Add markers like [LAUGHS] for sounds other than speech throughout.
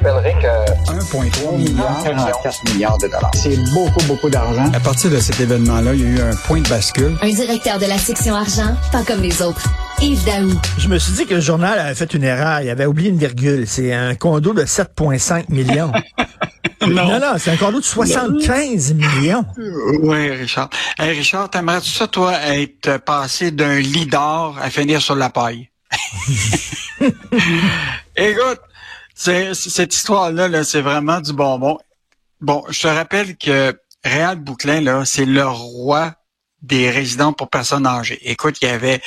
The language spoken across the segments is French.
rappellerai que 1,3 milliard, 44 milliards de dollars. C'est beaucoup, beaucoup d'argent. À partir de cet événement-là, il y a eu un point de bascule. Un directeur de la section argent, pas comme les autres. Yves Daou. Je me suis dit que le journal avait fait une erreur. Il avait oublié une virgule. C'est un condo de 7,5 millions. [LAUGHS] non, non, c'est un condo de 75 millions. Oui, Richard. Hey, Richard, t'aimerais-tu ça, toi, être passé d'un lit d'or à finir sur la paille? [LAUGHS] Écoute, cette histoire-là, -là, c'est vraiment du bonbon. Bon, je te rappelle que Réal Bouclin, là, c'est le roi des résidents pour personnes âgées. Écoute, il y avait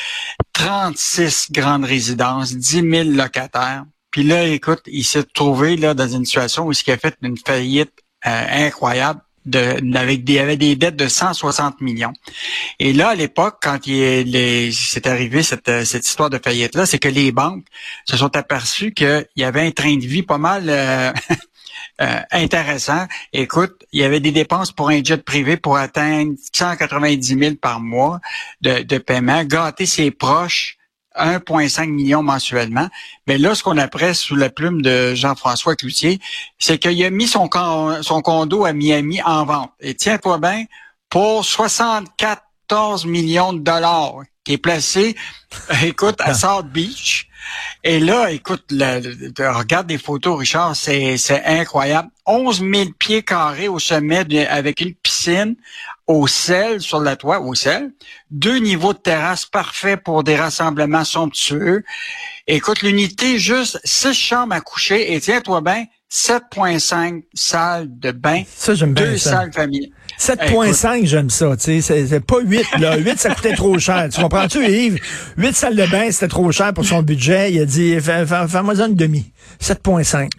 36 grandes résidences, 10 000 locataires. Puis là, écoute, il s'est trouvé là dans une situation où il a fait une faillite euh, incroyable. De, avec des, avait des dettes de 160 millions. Et là, à l'époque, quand il est arrivé cette, cette histoire de faillite-là, c'est que les banques se sont aperçues qu'il y avait un train de vie pas mal euh, [LAUGHS] euh, intéressant. Écoute, il y avait des dépenses pour un jet privé pour atteindre 190 000 par mois de, de paiement, gâter ses proches 1,5 million mensuellement. Mais là, ce qu'on apprend sous la plume de Jean-François Cloutier, c'est qu'il a mis son, son condo à Miami en vente. Et tiens-toi bien, pour 74 millions de dollars, qui est placé, écoute, à ah. South Beach. Et là, écoute, regarde des photos, Richard, c'est incroyable. 11 000 pieds carrés au sommet avec une piscine au sel sur la toit, au sel. Deux niveaux de terrasse parfaits pour des rassemblements somptueux. Écoute, l'unité, juste six chambres à coucher et tiens-toi bien, 7,5 salles de bain. Ça, j'aime bien Deux salles familiales. 7.5, j'aime ça. Tu sais, c'est pas 8. Là. [LAUGHS] 8, ça coûtait trop cher. Tu comprends-tu, Yves? 8 salles de bain, c'était trop cher pour son budget. Il a dit, fais-moi une demi. 7.5.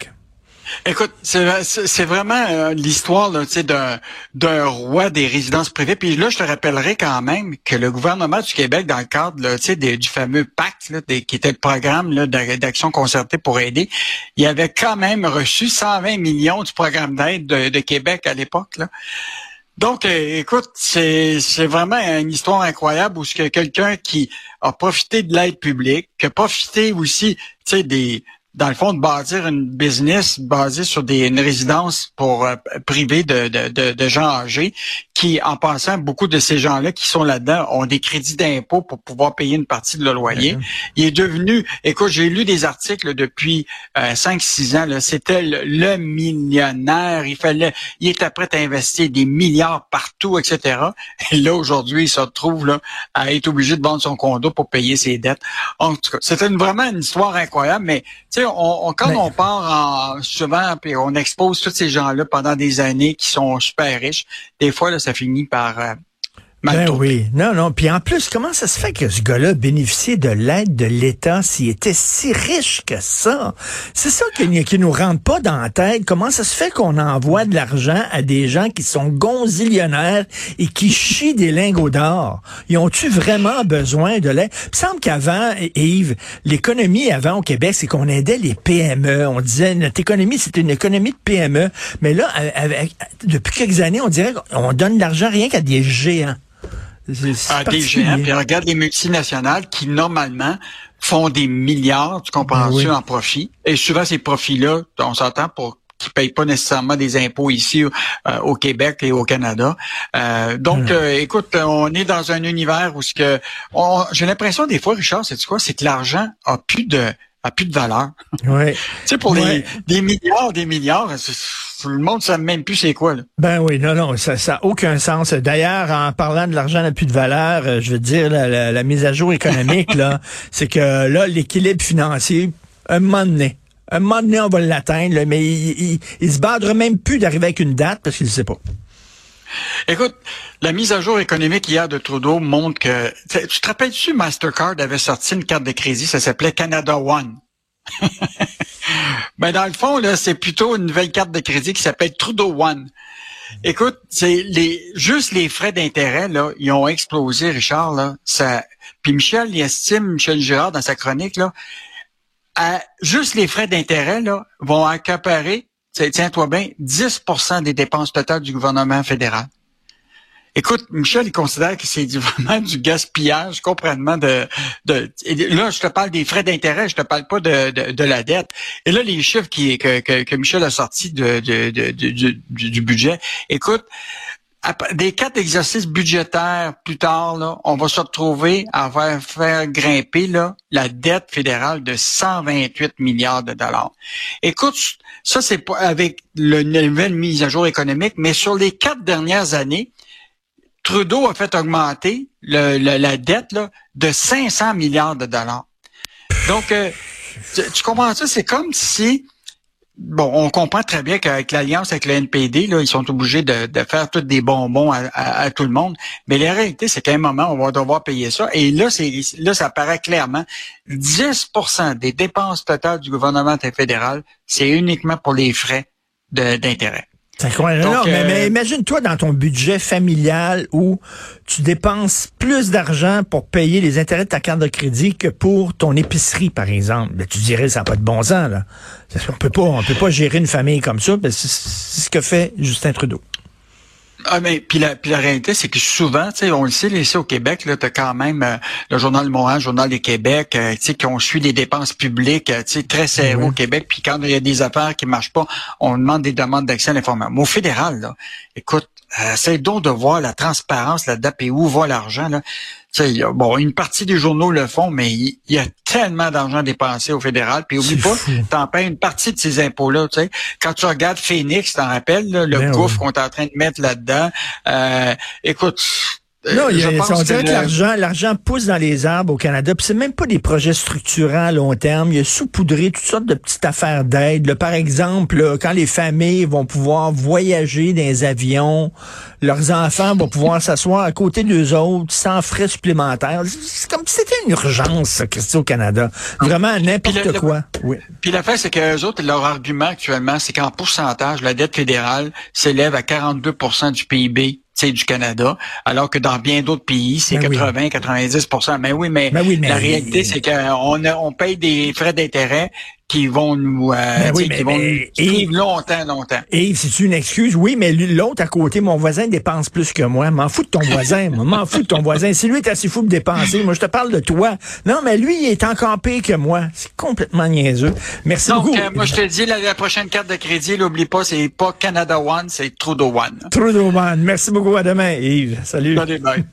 Écoute, c'est vraiment euh, l'histoire d'un roi des résidences privées. Puis là, je te rappellerai quand même que le gouvernement du Québec, dans le cadre là, du fameux pacte, là, qui était le programme d'action concertée pour aider, il avait quand même reçu 120 millions du programme d'aide de, Québec à l'époque. Donc, euh, écoute, c'est vraiment une histoire incroyable où quelqu'un qui a profité de l'aide publique, qui a profité aussi, des dans le fond, de bâtir une business basée sur des, une résidence pour euh, privée de, de, de, gens âgés qui, en passant, beaucoup de ces gens-là qui sont là-dedans ont des crédits d'impôt pour pouvoir payer une partie de leur loyer. Il est devenu, écoute, j'ai lu des articles depuis euh, 5-6 ans, c'était le, millionnaire, il fallait, il était prêt à investir des milliards partout, etc. Et là, aujourd'hui, il se retrouve là, à être obligé de vendre son condo pour payer ses dettes. En tout cas, c'était vraiment une histoire incroyable, mais tu sais, on, quand on part en, souvent, puis on expose tous ces gens-là pendant des années qui sont super riches, des fois, là, ça finit par euh, ben oui, non, non. Puis en plus, comment ça se fait que ce gars-là bénéficiait de l'aide de l'État s'il était si riche que ça? C'est ça qui, qui nous rentre pas dans la tête. Comment ça se fait qu'on envoie de l'argent à des gens qui sont gonzillionnaires et qui chient des lingots d'or? Ils ont-tu vraiment besoin de l'aide? Il semble qu'avant, Yves, l'économie avant au Québec, c'est qu'on aidait les PME. On disait, notre économie, c'est une économie de PME. Mais là, avec, depuis quelques années, on dirait qu'on donne de l'argent rien qu'à des géants à des géants. Puis regarde les multinationales qui, normalement, font des milliards, tu comprends ben en profit. Et souvent, ces profits-là, on s'entend pour qui payent pas nécessairement des impôts ici euh, au Québec et au Canada. Euh, donc, euh, écoute, on est dans un univers où ce que j'ai l'impression des fois, Richard, c'est quoi, c'est que l'argent a plus de a plus de valeur. Ouais. [LAUGHS] tu sais, pour des milliards, des milliards, le monde ne sait même plus c'est quoi. Là. Ben oui, non, non, ça n'a aucun sens. D'ailleurs, en parlant de l'argent n'a plus de valeur, euh, je veux dire, la, mise à jour économique, [LAUGHS] là, c'est que là, l'équilibre financier, un moment donné, un moment donné, on va l'atteindre, mais il, il, se badre même plus d'arriver avec une date parce qu'il ne sait pas. Écoute, la mise à jour économique hier de Trudeau montre que... Tu te rappelles-tu, Mastercard avait sorti une carte de crédit, ça s'appelait Canada One? [LAUGHS] ben dans le fond, là, c'est plutôt une nouvelle carte de crédit qui s'appelle Trudeau One. Écoute, c'est les juste les frais d'intérêt là, ils ont explosé, Richard là. Ça, puis Michel, il estime Michel Girard dans sa chronique là, juste les frais d'intérêt là vont accaparer, tiens-toi bien, 10% des dépenses totales du gouvernement fédéral. Écoute, Michel, il considère que c'est [LAUGHS] vraiment du gaspillage complètement de, de. Là, je te parle des frais d'intérêt, je te parle pas de, de, de, la dette. Et là, les chiffres qui, que, que, que Michel a sortis de, du, du budget. Écoute, des quatre exercices budgétaires plus tard, là, on va se retrouver à faire, grimper là, la dette fédérale de 128 milliards de dollars. Écoute, ça c'est pas avec le nouvelle mise à jour économique, mais sur les quatre dernières années, Trudeau a fait augmenter le, la dette là, de 500 milliards de dollars. Donc, euh, tu, tu comprends ça? C'est comme si Bon, on comprend très bien qu'avec l'alliance avec le NPD, là, ils sont obligés de, faire tous des bonbons à, tout le monde. Mais la réalité, c'est qu'à un moment, on va devoir payer ça. Et là, là, ça paraît clairement. 10% des dépenses totales du gouvernement fédéral, c'est uniquement pour les frais d'intérêt. Non, mais, euh, imagine-toi dans ton budget familial où tu dépenses plus d'argent pour payer les intérêts de ta carte de crédit que pour ton épicerie, par exemple. Ben, tu dirais, ça n'a pas de bon sens, là. On peut pas, on peut pas gérer une famille comme ça. Ben, c'est ce que fait Justin Trudeau. Ah mais puis la, puis la réalité c'est que souvent, tu sais, on le sait, ici au Québec, là, t'as quand même euh, le journal de Montréal, le journal du Québec, euh, tu sais, qui ont suivi les dépenses publiques, euh, tu sais, très serré au Québec. Puis quand il y a des affaires qui marchent pas, on demande des demandes d'accès à l'information. Mais au fédéral, là, écoute, c'est donc de voir la transparence là-dedans et où va l'argent. Là bon, une partie des journaux le font, mais il y, a tellement d'argent dépensé au fédéral. Puis oublie pas, t'en payes une partie de ces impôts-là. Tu sais. Quand tu regardes Phoenix, t'en rappelles, le ben gouffre qu'on est en train de mettre là-dedans. Euh, écoute, non, il y a, on dirait que, l'argent, l'argent pousse dans les arbres au Canada. Puis c'est même pas des projets structurants à long terme. Il y a saupoudré toutes sortes de petites affaires d'aide. Par exemple, quand les familles vont pouvoir voyager dans les avions, leurs enfants vont pouvoir [LAUGHS] s'asseoir à côté d'eux autres sans frais supplémentaires. C'est comme si c'était une urgence, Christy, au Canada. Vraiment n'importe quoi. oui. Puis l'affaire, c'est que autres, leur argument actuellement, c'est qu'en pourcentage, la dette fédérale s'élève à 42% du PIB du Canada, alors que dans bien d'autres pays, c'est 80-90% ben Mais oui, mais, ben la réalité, c'est qu'on on paye des frais d'intérêt qui vont nous, euh, ben qui vont nous longtemps, longtemps. Et c'est une excuse, oui, mais l'autre à côté, mon voisin dépense plus que moi. M'en fous de ton voisin, m'en fous de ton voisin. Si lui est assez fou de dépenser, moi je te parle de toi. Non, mais lui, il est encore pire que moi. C'est complètement niaiseux. Merci Donc, beaucoup. Euh, moi je te dis, la, prochaine carte de crédit, n'oublie pas, c'est pas Canada One, c'est Trudeau One. Trudeau One. Merci beaucoup. À demain, Yves. Salut. bye.